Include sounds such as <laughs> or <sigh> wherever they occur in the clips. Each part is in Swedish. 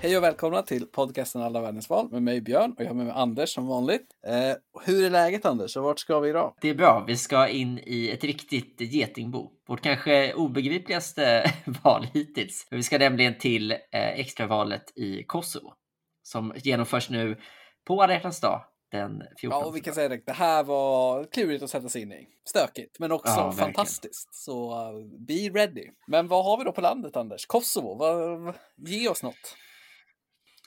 Hej och välkomna till podcasten Alla världens val med mig Björn och jag har med mig Anders som vanligt. Eh, hur är läget Anders och vart ska vi idag? Det är bra. Vi ska in i ett riktigt getingbo. Vårt kanske obegripligaste <laughs> val hittills. Vi ska nämligen till eh, extravalet i Kosovo som genomförs nu på alla dag den 14. Ja, och vi kan säga det. Det här var klurigt att sätta sig in i. Stökigt, men också Ja, fantastiskt. Så uh, be ready. Men vad har vi då på landet Anders? Kosovo? Vad- ge oss något.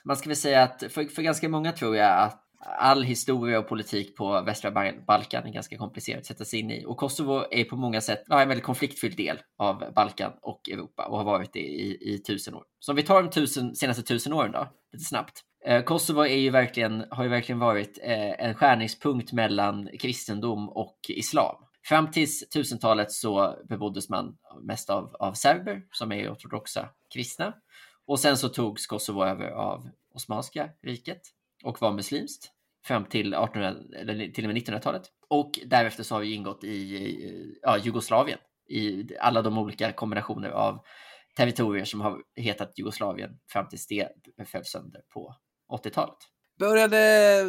Man ska väl säga att för, för ganska många tror jag att all historia och politik på västra Balkan är ganska komplicerat att sätta sig in i. Och Kosovo är på många sätt ja, en väldigt konfliktfylld del av Balkan och Europa och har varit det i, i tusen år. Så om vi tar de tusen, senaste tusen åren då, lite snabbt. Eh, Kosovo är ju verkligen, har ju verkligen varit eh, en skärningspunkt mellan kristendom och islam. Fram till 1000-talet så beboddes man mest av, av serber som är ortodoxa kristna. Och sen så togs Kosovo över av Osmanska riket och var muslimskt fram till 1800, eller till och med 1900-talet. Och därefter så har vi ingått i, ja, Jugoslavien i alla de olika kombinationer av territorier som har hetat Jugoslavien fram tills det föll sönder på 80-talet. Började,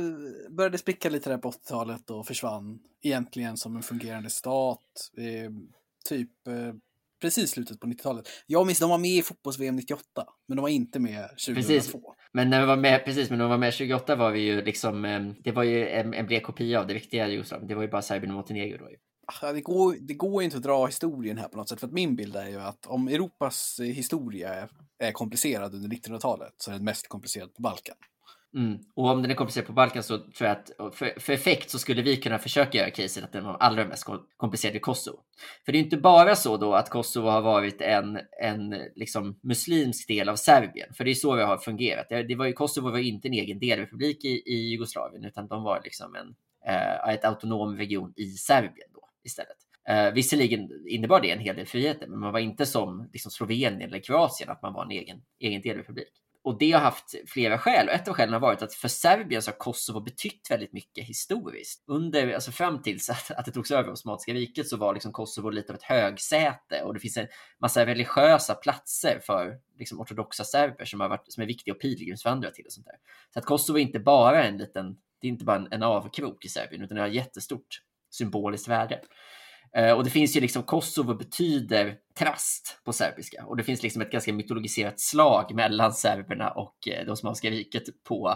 började spricka lite där på 80-talet och försvann egentligen som en fungerande stat. Eh, typ eh, precis slutet på 90-talet. Jag minns de var med i fotbolls-VM 98, men de var inte med 2002. Precis. Men när vi var med, precis, men när vi var med 28 var vi ju liksom, det var ju en, en blek kopia av det riktiga Jugoslavien. Det var ju bara Serbien och Montenegro då. ju. Ah, Det går, det går ju inte att dra historien här på något sätt, för att min bild är ju att om Europas historia är, är komplicerad under 1900-talet så är den mest komplicerad på Balkan. Mm. Och om den är komplicerad på Balkan så tror jag att för, för effekt så skulle vi kunna försöka göra caset att den var allra mest komplicerad i Kosovo. För det är inte bara så då att Kosovo har varit en, en liksom muslimsk del av Serbien, för det är så det har fungerat. Det, det var ju, Kosovo var inte en egen delrepublik i, i Jugoslavien, utan de var liksom en, eh, ett autonom region i Serbien då istället. Eh, visserligen innebar det en hel del friheter, men man var inte som liksom, Slovenien eller Kroatien, att man var en egen, egen delrepublik. Och det har haft flera skäl och ett av skälen har varit att för Serbien så har Kosovo betytt väldigt mycket historiskt. Under, alltså fram tills att, att det togs över Osmanska riket så var liksom Kosovo lite av ett högsäte och det finns en massa religiösa platser för liksom ortodoxa serber som, har varit, som är viktiga att pilgrimsvandra till och sånt där. Så att Kosovo är inte bara en liten, det är inte bara en, en avkrok i Serbien utan det har jättestort symboliskt värde. Eh, och det finns ju liksom, Kosovo betyder trast på serbiska och det finns liksom ett ganska mytologiserat slag mellan serberna och eh, det Osmanska riket på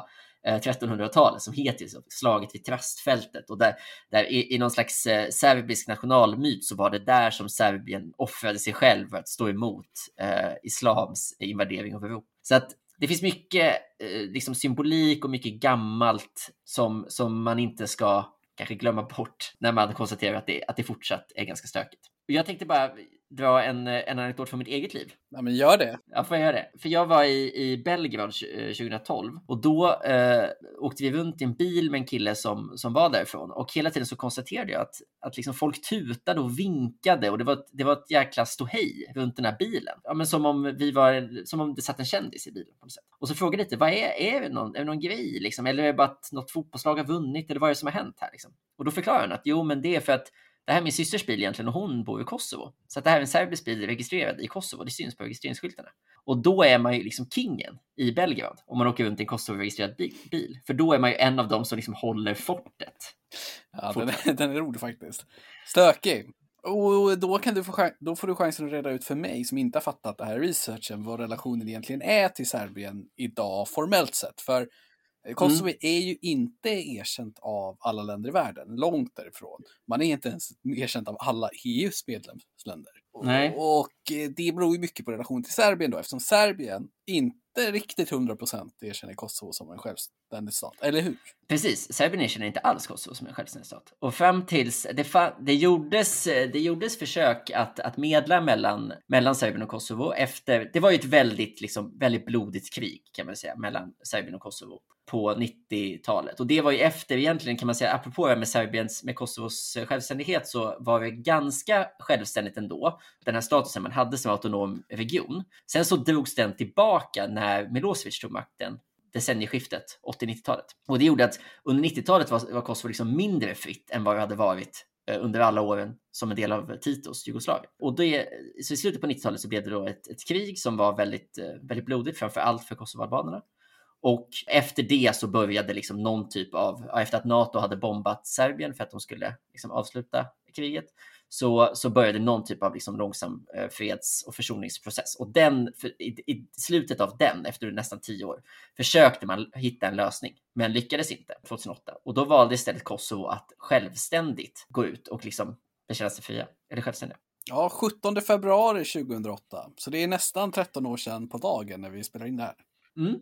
eh, 1300-talet som heter liksom slaget vid Trastfältet och där, där i, i någon slags eh, serbisk nationalmyt så var det där som Serbien offrade sig själv för att stå emot eh, islams invadering av Europa. Så att det finns mycket eh, liksom symbolik och mycket gammalt som, som man inte ska kanske glömma bort när man konstaterar att det, att det fortsatt är ganska stökigt. Och Jag tänkte bara dra en, en anekdot från mitt eget liv. Ja, men gör det. Ja, får jag göra det? För jag var i, i Belgrad tj- eh, 2012 och då eh, åkte vi runt i en bil med en kille som, som var därifrån och hela tiden så konstaterade jag att, att liksom folk tutade och vinkade och det var, det var ett jäkla ståhej runt den här bilen. Ja, men som, om vi var, som om det satt en kändis i bilen. På något sätt. Och så frågade jag lite, vad är, är, det någon, är det någon grej liksom? Eller är det bara att något fotbollslag har vunnit eller vad är det som har hänt här? Liksom? Och då förklarade han att jo, men det är för att det här är min systers bil egentligen och hon bor i Kosovo. Så att det här är en serbisk bil registrerad i Kosovo. Det syns på registreringsskyltarna. Och då är man ju liksom kingen i Belgrad om man åker runt i en Kosovo-registrerad bi- bil. För då är man ju en av dem som liksom håller fortet. Ja, den, är, <laughs> den är rolig faktiskt. Stökig. Och då, kan du få, då får du chansen att reda ut för mig som inte har fattat det här researchen vad relationen egentligen är till Serbien idag formellt sett. För eh, Kosovo är ju inte erkänt av alla länder i världen, långt därifrån. Man är inte ens erkänt av alla EUs medlemsländer. Och- Nej. Och eh, det beror ju mycket på relationen till Serbien då, eftersom Serbien inte riktigt 100% erkänner Kosovo som en självständig stat, eller hur? Precis, Serbien erkänner inte alls Kosovo som en självständig stat. Och fram tills det, det, gjordes, det gjordes försök att, att medla mellan, mellan Serbien och Kosovo efter, det var ju ett väldigt, liksom, väldigt blodigt krig kan man säga mellan Serbien och Kosovo på 90-talet. Och det var ju efter egentligen kan man säga, apropå det här med Serbiens, med Kosovos självständighet så var det ganska självständigt ändå. Den här statusen man hade som autonom region. Sen så drogs den tillbaka när Milosevic tog makten decennieskiftet, 80-90-talet. Och det gjorde att under 90-talet var, var Kosovo liksom mindre fritt än vad det hade varit eh, under alla åren som en del av Titos Jugoslavien. Och det, så i slutet på 90-talet så blev det då ett, ett krig som var väldigt, eh, väldigt blodigt, framför allt för kosovoalbanerna. Och efter det så började liksom någon typ av, efter att NATO hade bombat Serbien för att de skulle liksom avsluta kriget, så, så började någon typ av liksom långsam eh, freds och försoningsprocess. Och den, för, i, i, slutet av den, efter nästan tio år, försökte man hitta en lösning, men lyckades inte 2008. Och då valde istället Kosovo att självständigt gå ut och liksom bekänna sig fria, eller självständiga. Ja, 17 februari 2008. Så det är nästan 13 år sedan på dagen när vi spelar in det här. Mm.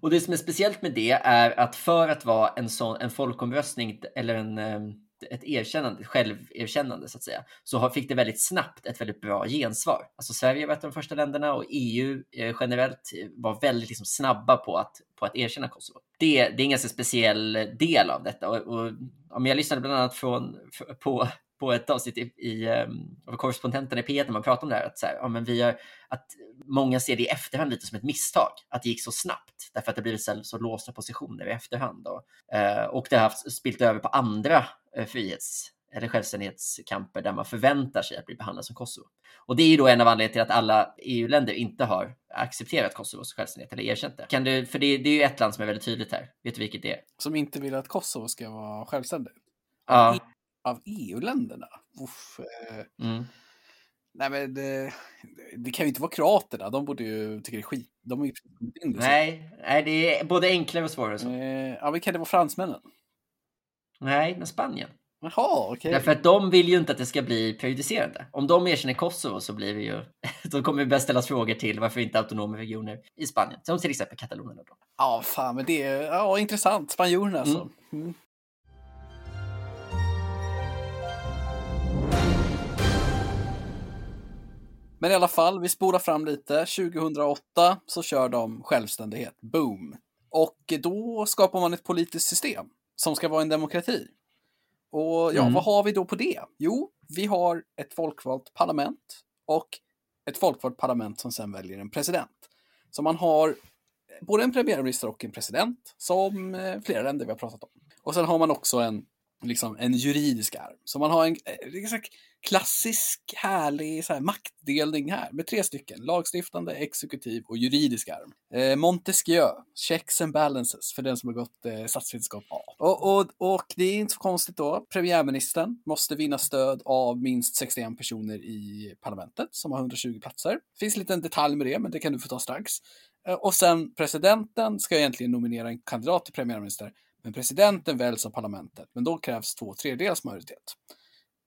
Och det som är speciellt med det är att för att vara en sån en folkomröstning eller en ehm, ett erkännande, ett själverkännande så att säga, så fick det väldigt snabbt ett väldigt bra gensvar. Alltså Sverige var ett av de första länderna och EU eh, generellt eh, var väldigt liksom snabba på att, på att erkänna Kosovo. Det, det är en ganska speciell del av detta och, och om jag lyssnade bland annat från, på på ett avsnitt i, i av korrespondenten i P1 när man pratade om det här, att, så här, ja, men vi har, att många ser det i efterhand lite som ett misstag, att det gick så snabbt, därför att det blivit så, så låsta positioner i efterhand. Och, uh, och det har haft, spilt över på andra uh, frihets eller självständighetskamper där man förväntar sig att bli behandlad som Kosovo. Och det är ju då en av anledningarna till att alla EU-länder inte har accepterat Kosovos självständighet eller erkänt det. Kan du, för det, det är ju ett land som är väldigt tydligt här. Vet du vilket det är? Som inte vill att Kosovo ska vara självständigt? Ja av EU-länderna. Eh. Mm. Nej, men det, det, kan ju inte vara kroaterna. De borde ju tycka det är skit. De är ju nej, nej, det är både enklare och svårare. Så. Eh, ja, men kan det vara fransmännen? Nej, men Spanien. Jaha. Okay. Därför att de vill ju inte att det ska bli prejudicerande. Om de erkänner Kosovo så blir det ju... <laughs> då kommer det börja ställas frågor till varför inte autonoma regioner i Spanien. Som till exempel Katalonien. Ja, fan, men det är ja, intressant. Spanjorerna alltså. Mm. Mm. Men i alla fall, vi spolar fram lite. 2008 så kör de självständighet. Boom! Och då skapar man ett politiskt system som ska vara en demokrati. Och ja, mm. vad har vi då på det? Jo, vi har ett folkvalt parlament och ett folkvalt parlament som sedan väljer en president. Så man har både en premiärminister och en president, som eh, flera länder vi har pratat om. Och sen har man också en liksom en juridisk arm. Så man har en liksom, klassisk härlig så här, maktdelning här med tre stycken. Lagstiftande, exekutiv och juridisk arm. Eh, Montesquieu, checks and balances för den som har gått eh, statsvetenskap A. Och, och, och det är inte så konstigt då. Premiärministern måste vinna stöd av minst 61 personer i parlamentet som har 120 platser. Det finns en liten detalj med det, men det kan du få ta strax. Eh, och sen presidenten ska egentligen nominera en kandidat till premiärminister men presidenten väljs av parlamentet, men då krävs två tredjedels majoritet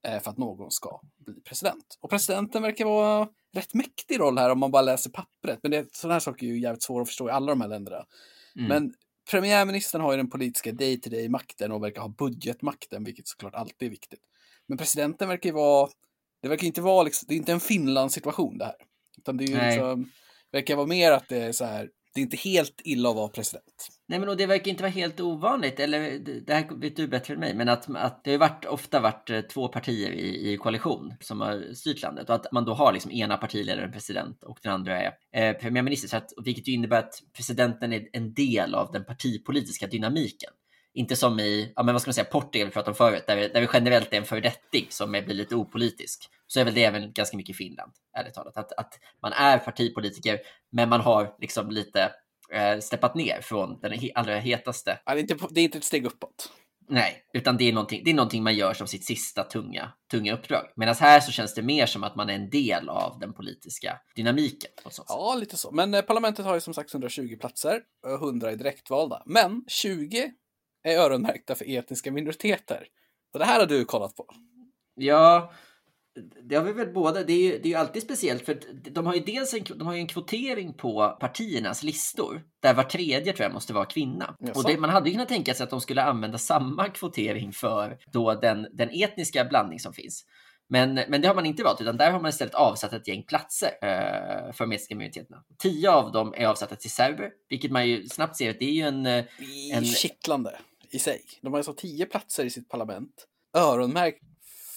eh, för att någon ska bli president. Och presidenten verkar vara rätt mäktig roll här om man bara läser pappret. Men det, sådana här saker är ju jävligt svåra att förstå i alla de här länderna. Mm. Men premiärministern har ju den politiska day-to-day-makten och verkar ha budgetmakten, vilket såklart alltid är viktigt. Men presidenten verkar ju vara, det verkar inte vara, liksom, det är inte en Finland-situation det här. Utan det är ju liksom, verkar vara mer att det är så här, det är inte helt illa att vara president. Nej, men och det verkar inte vara helt ovanligt, eller det här vet du bättre än mig, men att, att det har varit, ofta varit eh, två partier i, i koalition som har styrt landet och att man då har liksom ena partiledaren president och den andra är eh, premiärminister, så att, vilket ju innebär att presidenten är en del av den partipolitiska dynamiken. Inte som i, ja, men vad ska man säga, Portugal vi pratade om förut, där vi, där vi generellt är en föredetting som blir lite opolitisk. Så är väl det även ganska mycket i Finland, ärligt talat. Att, att man är partipolitiker, men man har liksom lite eh, steppat ner från den allra hetaste. Ja, det, är inte, det är inte ett steg uppåt. Nej, utan det är, någonting, det är någonting man gör som sitt sista tunga, tunga uppdrag. Medan här så känns det mer som att man är en del av den politiska dynamiken. ja, lite så. Men eh, parlamentet har ju som sagt 120 platser, 100 är direktvalda. Men 20 är öronmärkta för etniska minoriteter. Och det här har du kollat på. Ja, det har vi väl båda. Det är ju, det är ju alltid speciellt för de har ju dels en, de har ju en kvotering på partiernas listor där var tredje tror jag måste vara kvinna. Jaså. Och det, man hade ju kunnat tänka sig att de skulle använda samma kvotering för då den, den etniska blandning som finns. Men, men det har man inte valt, utan där har man istället avsatt ett gäng platser eh, för de etniska minoriteterna. Tio av dem är avsatta till serber, vilket man ju snabbt ser att det är ju en... En... Kittlande i sig. De har alltså tio platser i sitt parlament, öronmärkt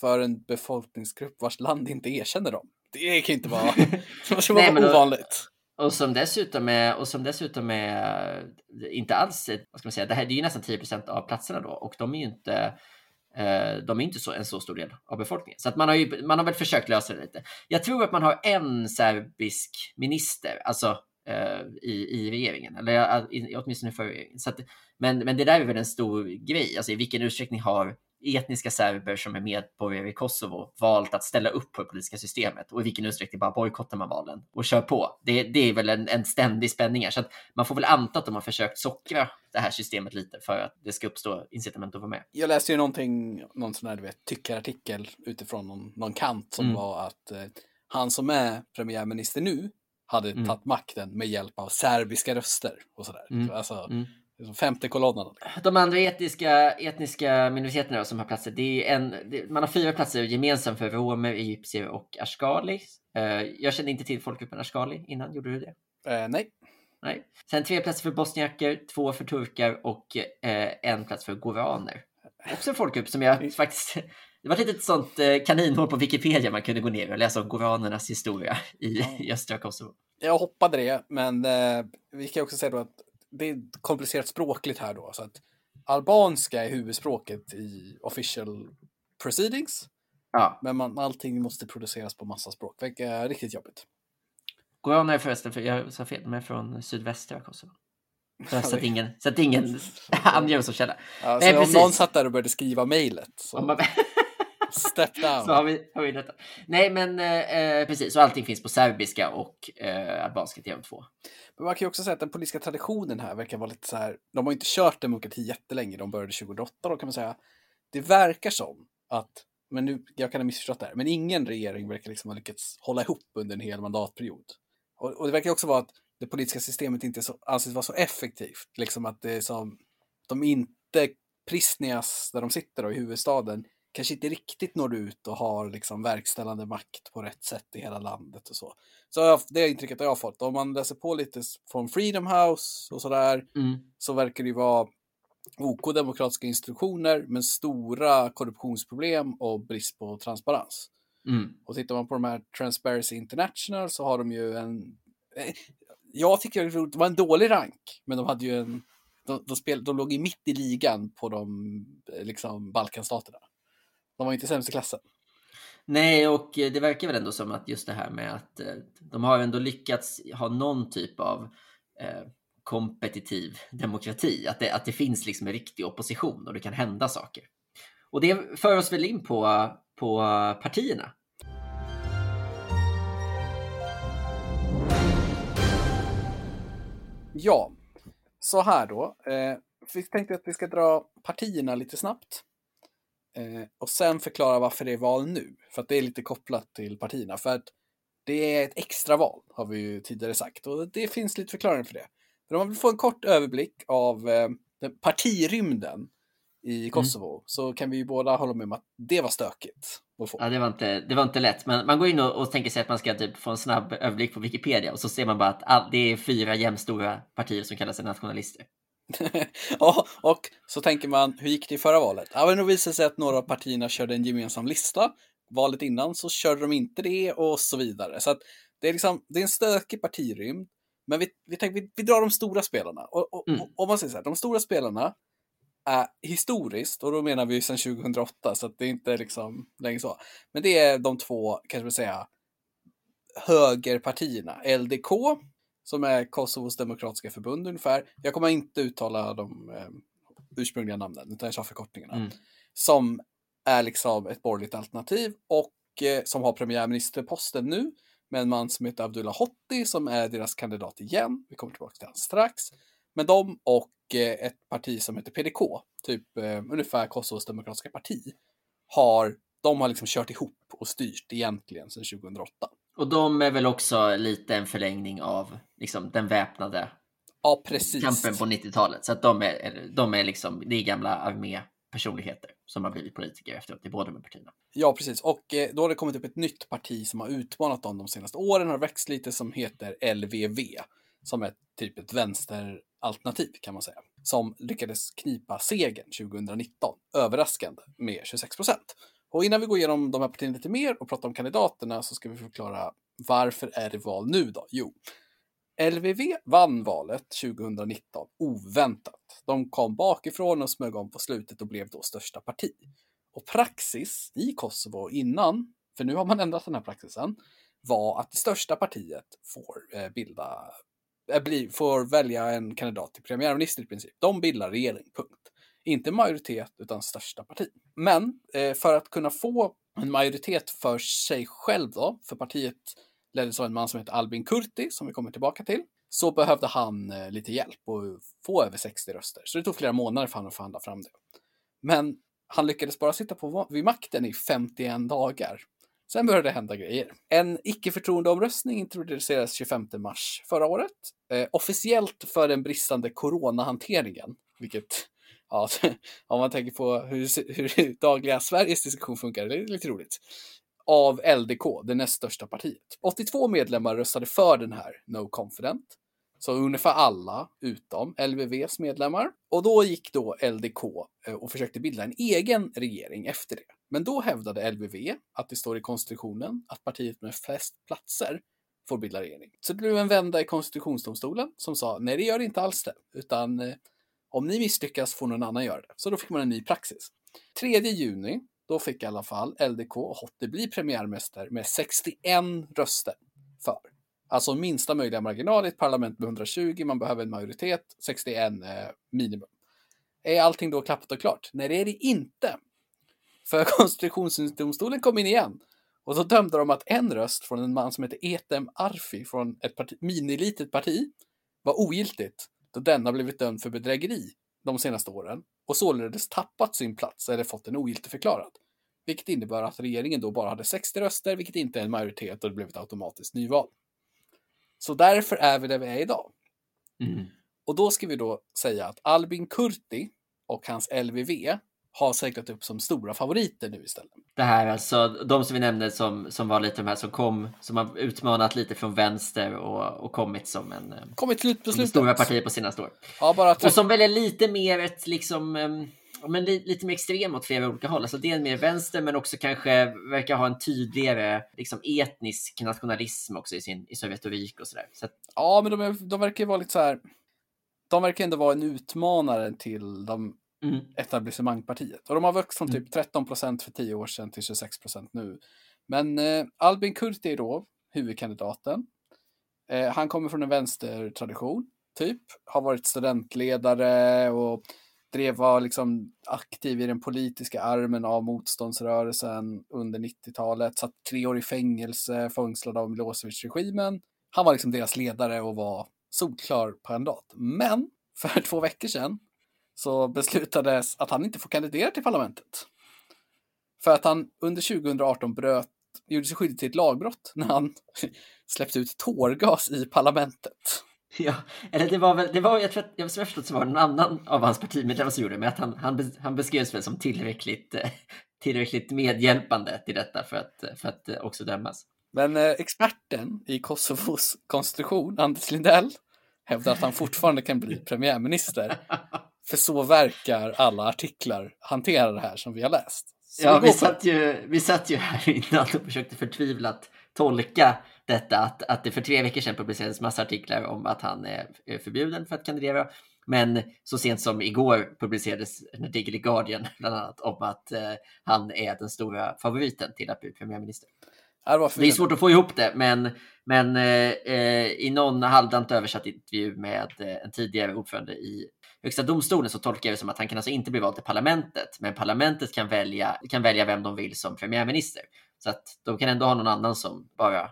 för en befolkningsgrupp vars land inte erkänner dem. Det kan ju inte vara, <laughs> det vara Nej, ovanligt. Och, och som dessutom är, och som dessutom är inte alls, vad ska man säga, det här det är ju nästan 10% av platserna då och de är ju inte Eh, de är inte så, en så stor del av befolkningen. Så att man, har ju, man har väl försökt lösa det lite. Jag tror att man har en serbisk minister, alltså eh, i, i regeringen, eller åtminstone för regeringen. Så att, men, men det där är väl en stor grej, alltså i vilken utsträckning har etniska serber som är medborgare i Kosovo valt att ställa upp på det politiska systemet och i vilken utsträckning bara bojkottar man valen och kör på. Det, det är väl en, en ständig spänning här, så att man får väl anta att de har försökt sockra det här systemet lite för att det ska uppstå incitament att vara med. Jag läste ju någonting, någon sån här du vet, tyckarartikel utifrån någon, någon kant som mm. var att eh, han som är premiärminister nu hade mm. tagit makten med hjälp av serbiska röster och sådär. Mm. Alltså, mm. Femte kolonnen. De andra etniska, etniska minoriteterna som har platser, det är en, det, man har fyra platser gemensamt för romer, egyptier och ashkali. Uh, jag kände inte till folkgruppen ashkali innan, gjorde du det? Uh, nej. nej. Sen tre platser för bosniaker, två för turkar och uh, en plats för goraner. Också en folkgrupp som jag <laughs> faktiskt det var ett litet sånt kaninhål på Wikipedia man kunde gå ner och läsa om goranernas historia i, i <laughs> östra Kosovo. Jag hoppade det, men eh, vi kan också säga då att det är komplicerat språkligt här då. Så att albanska är huvudspråket i official proceedings. Ja. Men man, allting måste produceras på massa språk, vilket är riktigt jobbigt. Goran är förresten, för jag sa fel, men från sydvästra Kosovo. Så, att ingen, <laughs> <laughs> så att ingen anger som källa. Ja, Nej, om precis. någon satt där och började skriva mejlet. Så... <laughs> Step <laughs> down. Så har vi, har vi detta. Nej, men eh, eh, precis. Så allting finns på serbiska och eh, albanska till de två. Men man kan ju också säga att den politiska traditionen här verkar vara lite så här. De har inte kört demokrati jättelänge. De började 2008 då kan man säga. Det verkar som att, men nu, jag kan ha missförstått det här, men ingen regering verkar liksom ha lyckats hålla ihop under en hel mandatperiod. Och, och det verkar också vara att det politiska systemet inte så, anses vara så effektivt. Liksom att det är som, de inte, Prisnias, där de sitter då, i huvudstaden, kanske inte riktigt når ut och har liksom verkställande makt på rätt sätt i hela landet och så. Så det är intrycket jag har fått. Om man läser på lite från Freedom House och sådär mm. så verkar det ju vara OK demokratiska instruktioner men stora korruptionsproblem och brist på transparens. Mm. Och tittar man på de här Transparency International så har de ju en... Eh, jag tycker det var en dålig rank, men de hade ju en... De, de, spel, de låg ju mitt i ligan på de eh, liksom, Balkanstaterna. De var inte sämst i klassen. Nej, och det verkar väl ändå som att just det här med att eh, de har ändå lyckats ha någon typ av eh, kompetitiv demokrati. Att det, att det finns liksom en riktig opposition och det kan hända saker. Och det för oss väl in på, på partierna. Ja, så här då. Eh, vi tänkte att vi ska dra partierna lite snabbt. Eh, och sen förklara varför det är val nu. För att det är lite kopplat till partierna. För att det är ett extra val, har vi ju tidigare sagt. Och det finns lite förklaringar för det. Men om man vill få en kort överblick av eh, partirymden i mm. Kosovo mm. så kan vi ju båda hålla med om att det var stökigt. Ja, det var, inte, det var inte lätt. Men man går in och, och tänker sig att man ska typ få en snabb överblick på Wikipedia och så ser man bara att all, det är fyra jämnstora partier som kallar sig nationalister. <laughs> ja, och så tänker man, hur gick det i förra valet? Ja, men det visade sig att några av partierna körde en gemensam lista. Valet innan så körde de inte det och så vidare. Så det är liksom, det är en stökig partirymd. Men vi, vi, tänker, vi, vi drar de stora spelarna. Och, och, mm. och, om man säger så här, de stora spelarna är historiskt, och då menar vi sedan 2008, så det är inte liksom länge så. Men det är de två, kanske vi säga, högerpartierna. LDK som är Kosovos demokratiska förbund ungefär. Jag kommer inte uttala de eh, ursprungliga namnen, utan jag kör förkortningarna. Mm. Som är liksom ett borgerligt alternativ och eh, som har premiärministerposten nu med en man som heter Abdullah Hotti som är deras kandidat igen. Vi kommer tillbaka till honom strax. Men de och eh, ett parti som heter PDK, typ eh, ungefär Kosovos demokratiska parti, har de har liksom kört ihop och styrt egentligen sedan 2008. Och de är väl också lite en förlängning av liksom, den väpnade ja, kampen på 90-talet. Så att de är, de är liksom, det är gamla armépersonligheter som har blivit politiker efteråt i båda de partierna. Ja, precis. Och eh, då har det kommit upp ett nytt parti som har utmanat dem de senaste åren, har växt lite, som heter LVV. Som är typ ett vänsteralternativ kan man säga. Som lyckades knipa segern 2019, överraskande, med 26 procent. Och innan vi går igenom de här partierna lite mer och pratar om kandidaterna så ska vi förklara varför är det val nu då? Jo, LVV vann valet 2019 oväntat. De kom bakifrån och smög om på slutet och blev då största parti. Och praxis i Kosovo innan, för nu har man ändrat den här praxisen, var att det största partiet får eh, bilda, eh, bli, får välja en kandidat till premiärminister i princip. De bildar regering, punkt. Inte majoritet, utan största parti. Men eh, för att kunna få en majoritet för sig själv då, för partiet leddes av en man som heter Albin Kurti, som vi kommer tillbaka till, så behövde han eh, lite hjälp och få över 60 röster. Så det tog flera månader för honom att förhandla fram det. Men han lyckades bara sitta på, vid makten i 51 dagar. Sen började det hända grejer. En icke-förtroendeomröstning introducerades 25 mars förra året. Eh, officiellt för den bristande coronahanteringen, vilket Ja, <laughs> om man tänker på hur, hur <laughs> dagliga Sveriges diskussion funkar, det är lite roligt. Av LDK, det näst största partiet. 82 medlemmar röstade för den här No Confident. Så ungefär alla utom LVVs medlemmar. Och då gick då LDK eh, och försökte bilda en egen regering efter det. Men då hävdade LVV att det står i konstitutionen att partiet med flest platser får bilda regering. Så det blev en vända i konstitutionsdomstolen som sa nej, det gör det inte alls det, utan eh, om ni misslyckas får någon annan göra det. Så då fick man en ny praxis. 3 juni, då fick i alla fall LDK och Hotte bli premiärmästare med 61 röster för. Alltså minsta möjliga marginal i ett parlament med 120, man behöver en majoritet, 61 eh, minimum. Är allting då klappat och klart? Nej, det är det inte. För <laughs> konstitutionsdomstolen kom in igen och så dömde de att en röst från en man som heter Etem Arfi från ett parti, minilitet parti var ogiltigt då den har blivit dömd för bedrägeri de senaste åren och således tappat sin plats eller fått den ogiltigförklarad. Vilket innebär att regeringen då bara hade 60 röster, vilket inte är en majoritet och det blev ett automatiskt nyval. Så därför är vi där vi är idag. Mm. Och då ska vi då säga att Albin Kurti och hans LVV har seglat upp som stora favoriter nu istället. Det här alltså, de som vi nämnde som, som var lite de här som kom, som har utmanat lite från vänster och, och kommit som en... Eh, kommit slut på slutet. Stora partier på sina år. Ja, bara och som väljer lite mer ett liksom, men lite mer extrem åt flera olika håll. Alltså det är mer vänster men också kanske verkar ha en tydligare liksom, etnisk nationalism också i sin, i sin retorik och sådär. Så att... Ja, men de, de verkar vara lite så här. De verkar ändå vara en utmanare till de mm. etablissemangpartiet. Och de har vuxit från mm. typ 13 procent för tio år sedan till 26 procent nu. Men eh, Albin Kurti är då huvudkandidaten. Eh, han kommer från en vänstertradition, typ. Har varit studentledare och drev var liksom aktiv i den politiska armen av motståndsrörelsen under 90-talet. Satt tre år i fängelse, fängslad av Milosevic-regimen. Han var liksom deras ledare och var solklar kandidat. Men för <laughs> två veckor sedan så beslutades att han inte får kandidera till parlamentet. För att han under 2018 bröt, gjorde sig skyldig till ett lagbrott när han <laughs> släppte ut tårgas i parlamentet. Ja, eller det var väl, det var, jag tror att, jag som jag förstått så var det någon annan av hans partimedlemmar som gjorde det, men att han, han, han beskrevs väl som tillräckligt, eh, tillräckligt medhjälpande till detta för att, för att eh, också dömas. Men eh, experten i Kosovos konstitution, Anders Lindell, hävdar att han fortfarande kan bli <laughs> premiärminister för så verkar alla artiklar hantera det här som vi har läst. Så ja, vi, satt ju, vi satt ju här <laughs> innan och försökte förtvivlat tolka detta att, att det för tre veckor sedan publicerades massa artiklar om att han är förbjuden för att kandidera. Men så sent som igår publicerades en artikel i Guardian <laughs> bland annat om att eh, han är den stora favoriten till att bli premiärminister. Det är svårt att få ihop det, men, men eh, eh i någon halvdant översatt intervju med eh, en tidigare ordförande i Högsta domstolen så tolkar jag det som att han kan alltså inte bli vald till parlamentet, men parlamentet kan välja, kan välja vem de vill som premiärminister. Så att de kan ändå ha någon annan som bara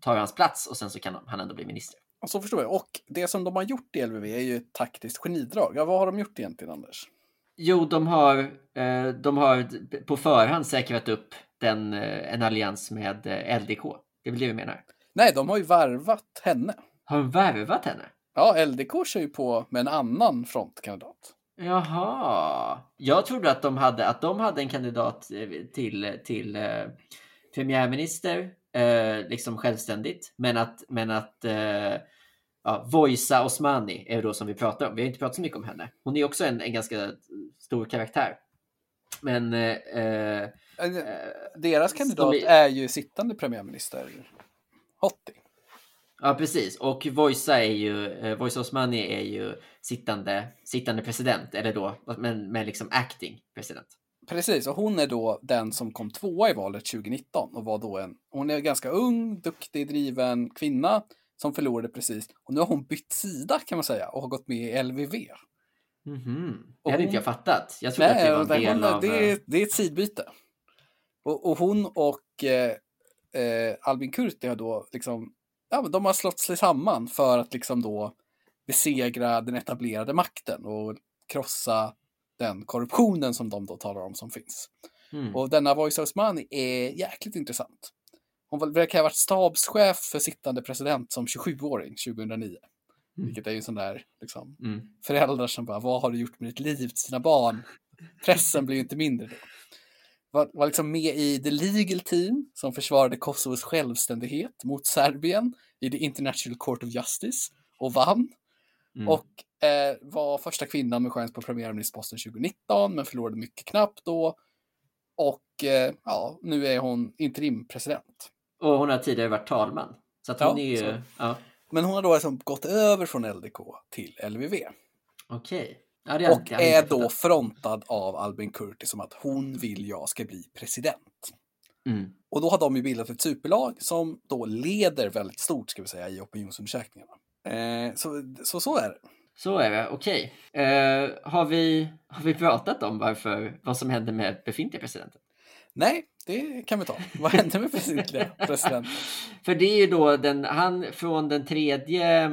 tar hans plats och sen så kan han ändå bli minister. Så förstår jag. Och det som de har gjort i LVV är ju ett taktiskt genidrag. Ja, vad har de gjort egentligen, Anders? Jo, de har, eh, de har på förhand säkrat upp den, eh, en allians med eh, LDK. Det är väl det vi menar? Nej, de har ju värvat henne. Har de värvat henne? Ja, LDK kör ju på med en annan frontkandidat. Jaha. Jag trodde att de hade, att de hade en kandidat till, till eh, premiärminister, eh, liksom självständigt. Men att, men att eh, ja, Voisa Osmani är då som vi pratar om. Vi har inte pratat så mycket om henne. Hon är också en, en ganska stor karaktär. Men... Eh, eh Deras kandidat är... är ju sittande premiärminister Hotti. Ja, precis. Och Voisa är ju, eh, Voisa Osmani är ju sittande, sittande president, eller då, men, men liksom acting president. Precis, och hon är då den som kom tvåa i valet 2019 och var då en, hon är ganska ung, duktig, driven kvinna som förlorade precis. Och nu har hon bytt sida kan man säga och har gått med i LVV. Mm -hmm. Det hade inte jag fattat. Jag trodde nej, att det var en del hon, av... Det är, det är ett sidbyte. Och, och hon och eh, eh, Albin Kurti har då liksom, ja de har slått sig samman för att liksom då besegra den etablerade makten och krossa den korruptionen som de då talar om som finns. Mm. Och denna Voice Osmani är jäkligt intressant. Hon verkar ha varit stabschef för sittande president som 27-åring 2009. Mm. Vilket är ju sån där liksom, Mm. föräldrar som bara, vad har du gjort med ditt liv till sina barn? Pressen blir ju inte mindre då. Var, var liksom med i The Legal Team som försvarade Kosovos självständighet mot Serbien i The International Court of Justice och vann. Mm. Och eh, var första kvinnan med chans på premiärministerposten 2019 men förlorade mycket knappt då. Och eh, ja, nu är hon interimpresident. Och hon har tidigare varit talman. Så att Ja, hon är ju... Ja, Men hon har då liksom gått över från LDK till LVV. okej. Ja, det har- Och det är då fattat. frontad av Albin Kurti som att hon vill jag ska bli president. Mm. Och då har de ju bildat ett superlag som då leder väldigt stort ska vi säga i opinionsundersökningarna. Eh, så, så så är det. Så är det, okej. Eh, har, vi, har vi pratat om varför, vad som hände med befintliga presidenten? Nej, det kan vi ta. Vad hände med befintliga presidenten? <laughs> För det är ju då den, han från den tredje,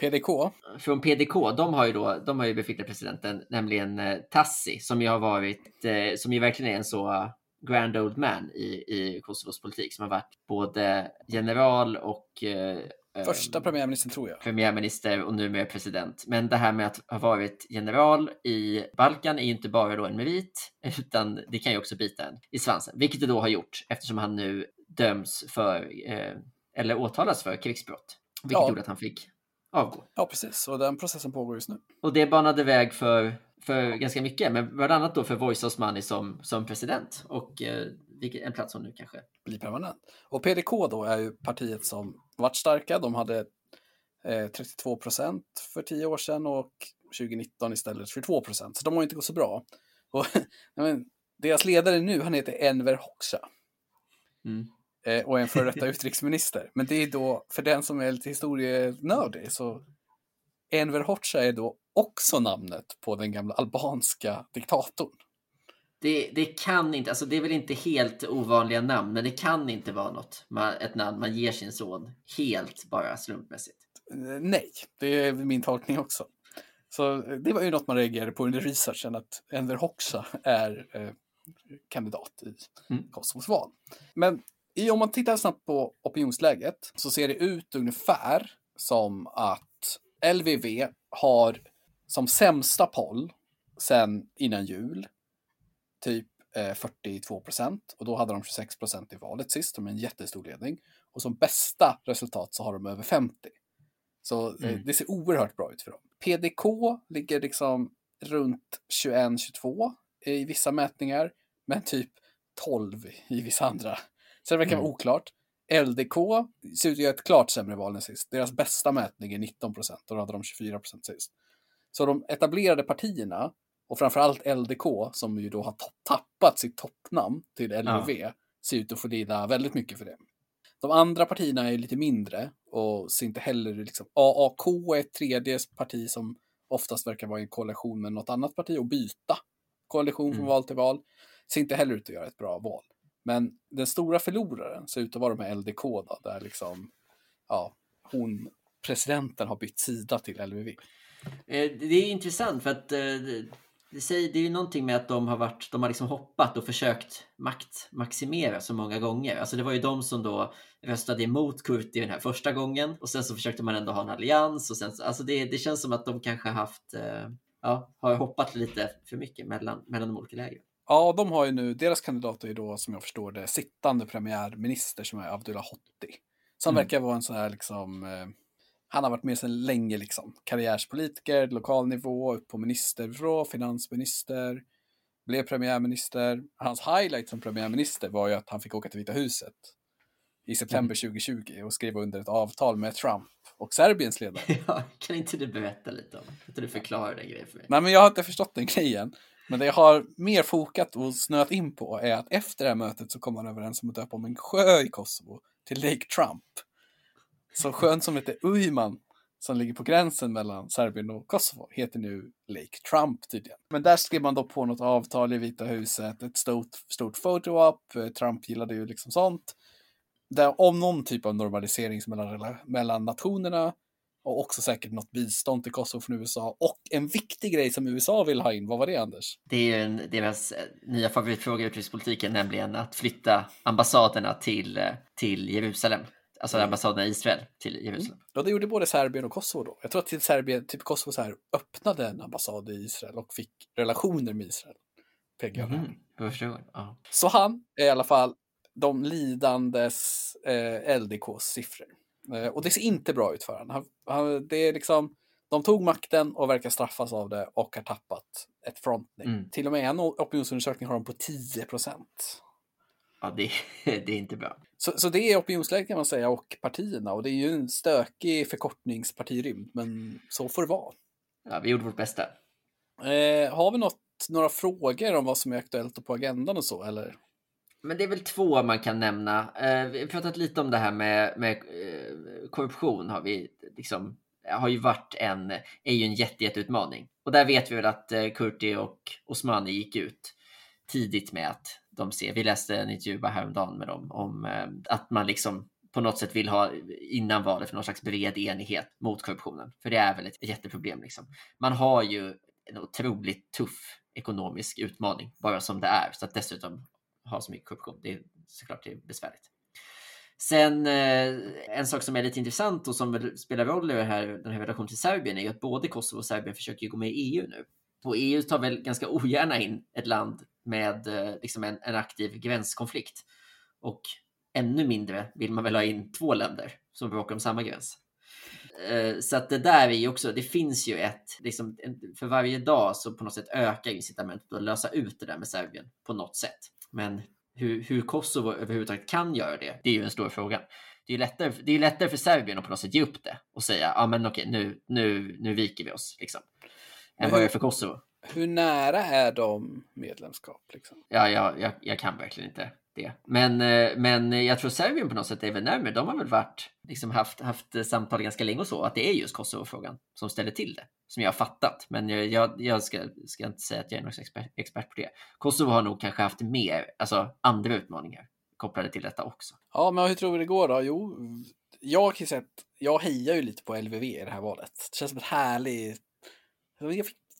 PDK? från PDK, de har ju då, de har ju befintliga presidenten, nämligen eh, Tassi, som ju har varit, eh, som ju verkligen är en så grand old man i, i Kosovos politik, som har varit både general och eh, Första premiärministern tror jag. premiärminister och numera president. Men det här med att ha varit general i Balkan är ju inte bara då en merit, utan det kan ju också bita en i svansen, vilket det då har gjort eftersom han nu döms för, eh, eller åtalas för krigsbrott, vilket Ja. gjorde att han fick avgå. Ja, precis. Och den processen pågår just nu. Och det banade väg för, för ganska mycket, men bland annat då för Voice Osmani som, som president och eh, en plats som nu kanske bli permanent. Och PDK då är ju partiet som varit starka. De hade eh, 32 procent för tio år sedan och 2019 istället 22 procent. Så de har inte gått så bra. Och, <laughs> men, deras ledare nu, han heter Enver Hoxha Mm. Eh, och en före detta <laughs> utrikesminister. Men det är då, för den som är lite historienördig, så Enver Hoxha är då också namnet på den gamla albanska diktatorn. Det, det kan inte, alltså det är väl inte helt ovanliga namn, men det kan inte vara något, man, ett namn man ger sin son helt bara slumpmässigt. Eh, Nej, det är min tolkning också. Så eh, det var ju något man reagerade på under researchen, att Enver Hoxha är eh, kandidat i Mm. Kosovos val. Men i, om man tittar snabbt på opinionsläget så ser det ut ungefär som att LVV har som sämsta poll sen innan jul typ eh, 42 procent och då hade de 26 procent i valet sist, de är en jättestor ledning. Och som bästa resultat så har de över 50. Så eh, Mm. det ser oerhört bra ut för dem. PDK ligger liksom runt 21-22 i vissa mätningar, men typ 12 i vissa andra. Så det verkar vara Mm. oklart. LDK ser ut att göra ett klart sämre val än sist. Deras bästa mätning är 19 procent och då hade de 24 procent sist. Så de etablerade partierna och framförallt LDK som ju då har tappat sitt toppnamn till LVV ser ut att få lida väldigt mycket för det. De andra partierna är lite mindre och ser inte heller liksom AAK är ett tredje parti som oftast verkar vara i en koalition med något annat parti och byta koalition från Mm. val till val. Ser inte heller ut att göra ett bra val. Men den stora förloraren ser ut att vara de här LDK då, där liksom ja, hon, presidenten har bytt sida till LVV. Eh, det är intressant för att eh, det, säger, det är ju någonting med att de har, varit, de har liksom hoppat och försökt maktmaximera så många gånger. Alltså det var ju de som då röstade emot Kurti den här första gången och sen så försökte man ändå ha en allians och sen alltså det, det känns som att de kanske har haft, eh, ja, har hoppat lite för mycket mellan, mellan de olika lägren. Ja, de har ju nu, deras kandidat är ju då som jag förstår det sittande premiärminister som är Abdullah Hotti. Som Mm. verkar vara en sån här liksom, eh, han har varit med sedan länge liksom. Karriärspolitiker, lokal nivå, upp på ministernivå, finansminister, blev premiärminister. Hans highlight som premiärminister var ju att han fick åka till Vita huset i september 2020 och skriva under ett avtal med Trump och Serbiens ledare. <laughs> Ja, kan inte du berätta lite om, kan inte du förklara den grejen för mig? Nej, men jag har inte förstått den grejen. Men det jag har mer fokat och snöat in på är att efter det här mötet så kom man överens om att döpa om en sjö i Kosovo till Lake Trump. Så sjön som heter Ujman, som ligger på gränsen mellan Serbien och Kosovo, heter nu Lake Trump tydligen. Men där skrev man då på något avtal i Vita huset, ett stort, stort photo up, Trump gillade ju liksom sånt. Där, om någon typ av normalisering mellan, mellan nationerna och också säkert något bistånd till Kosovo från USA. Och en viktig grej som USA vill ha in, vad var det Anders? Det är ju en, deras eh, nya favoritfråga i utrikespolitiken, nämligen att flytta ambassaderna till, eh, till Jerusalem. Alltså mm. ambassaderna i Israel till Jerusalem. Mm. Ja, det gjorde både Serbien och Kosovo då. Jag tror att till Serbien, typ Kosovo så här, öppnade en ambassad i Israel och fick relationer med Israel. Mm, jag förstår. Ja. Så han är i alla fall de lidandes eh, LDKs siffror. Eh, och det ser inte bra ut för honom. Han, det är liksom, de tog makten och verkar straffas av det och har tappat ett frontning. Mm. Till och med en opinionsundersökning har de på 10 procent. Ja, det, <laughs> det, är inte bra. Så, så det är opinionsläget kan man säga och partierna och det är ju en stökig förkortningspartirymd, men så får det vara. Ja, vi gjorde vårt bästa. Eh, har vi något, några frågor om vad som är aktuellt och på agendan och så, eller? Men det är väl två man kan nämna. Eh, vi har pratat lite om det här med, med eh, korruption. Har vi liksom har ju varit en, är ju en jätte, jätteutmaning. Och där vet vi väl att eh, Kurti och Osmani gick ut tidigt med att de ser, vi läste en intervju bara häromdagen med dem om eh, att man liksom på något sätt vill ha innan valet för någon slags bred enighet mot korruptionen. För det är väl ett jätteproblem. Liksom. Man har ju en otroligt tuff ekonomisk utmaning bara som det är. Så att dessutom ha så mycket korruption. Det är såklart det är besvärligt. Sen eh, en sak som är lite intressant och som spelar roll i här, den här relationen till Serbien är ju att både Kosovo och Serbien försöker gå med i EU nu. Och EU tar väl ganska ogärna in ett land med eh, liksom en, en aktiv gränskonflikt. Och ännu mindre vill man väl ha in två länder som bråkar om samma gräns. Eh, så att det där är ju också, det finns ju ett, liksom, för varje dag så på något sätt ökar incitamentet att lösa ut det där med Serbien på något sätt. Men hur, hur Kosovo överhuvudtaget kan göra det, det är ju en stor fråga. Det är lättare, det är lättare för Serbien att på något sätt ge upp det och säga, ja ah, men okej, nu, nu, nu viker vi oss, liksom. Än vad det är för Kosovo. Hur nära är de medlemskap? Liksom? Ja, jag, jag, jag kan verkligen inte det. Men, eh, men jag tror Serbien på något sätt är väl närmare. De har väl varit, liksom haft, haft samtal ganska länge och så, att det är just Kosovo-frågan som ställer till det. Som jag har fattat. Men jag, jag ska, ska inte säga att jag är någon expert, expert på det. Kosovo har nog kanske haft mer, alltså andra utmaningar kopplade till detta också. Ja, men hur tror vi det går då? Jo, jag kan säga att jag hejar ju lite på LVV i det här valet. Det känns som ett härligt...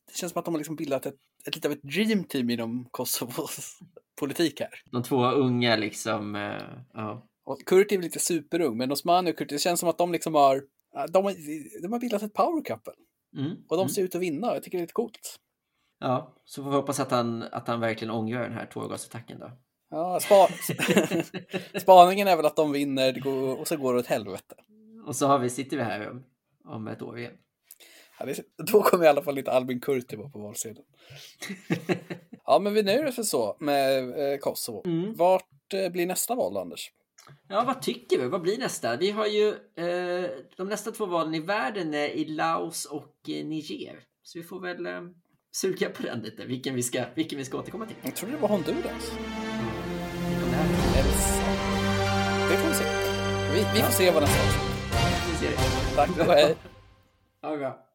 Det känns som att de har liksom bildat ett, ett lite av ett dream team inom Kosovos politik här. De två unga liksom, uh, ja. Och Kurt är lite superung, men Osmani och Kurt, det känns som att de liksom har, de har, de har bildat ett power couple. Mm. Och de ser mm. ut att vinna, jag tycker det är lite coolt. Ja, så får vi hoppas att han, att han verkligen ångrar den här tårgasattacken då. Ja, spa <laughs> spaningen är väl att de vinner och så går det åt helvete. Och så har vi, sitter vi här om, om ett år igen. Då kommer i alla fall lite Albin Kurti vara på valsedeln. <laughs> ja, men vi nöjer oss för så med eh, Kosovo. Mm. Vart eh, blir nästa val, Anders? Ja, vad tycker vi? Vad blir nästa? Vi har ju eh, de nästa två valen i världen är i Laos och eh, Niger. Så vi får väl eh, suga på den lite, vilken vi ska, vilken vi ska återkomma till. Jag tror det var Honduras. Mm. Det får vi se. Vi, vi får se vad nästa ser Tack och hej. Ha det bra.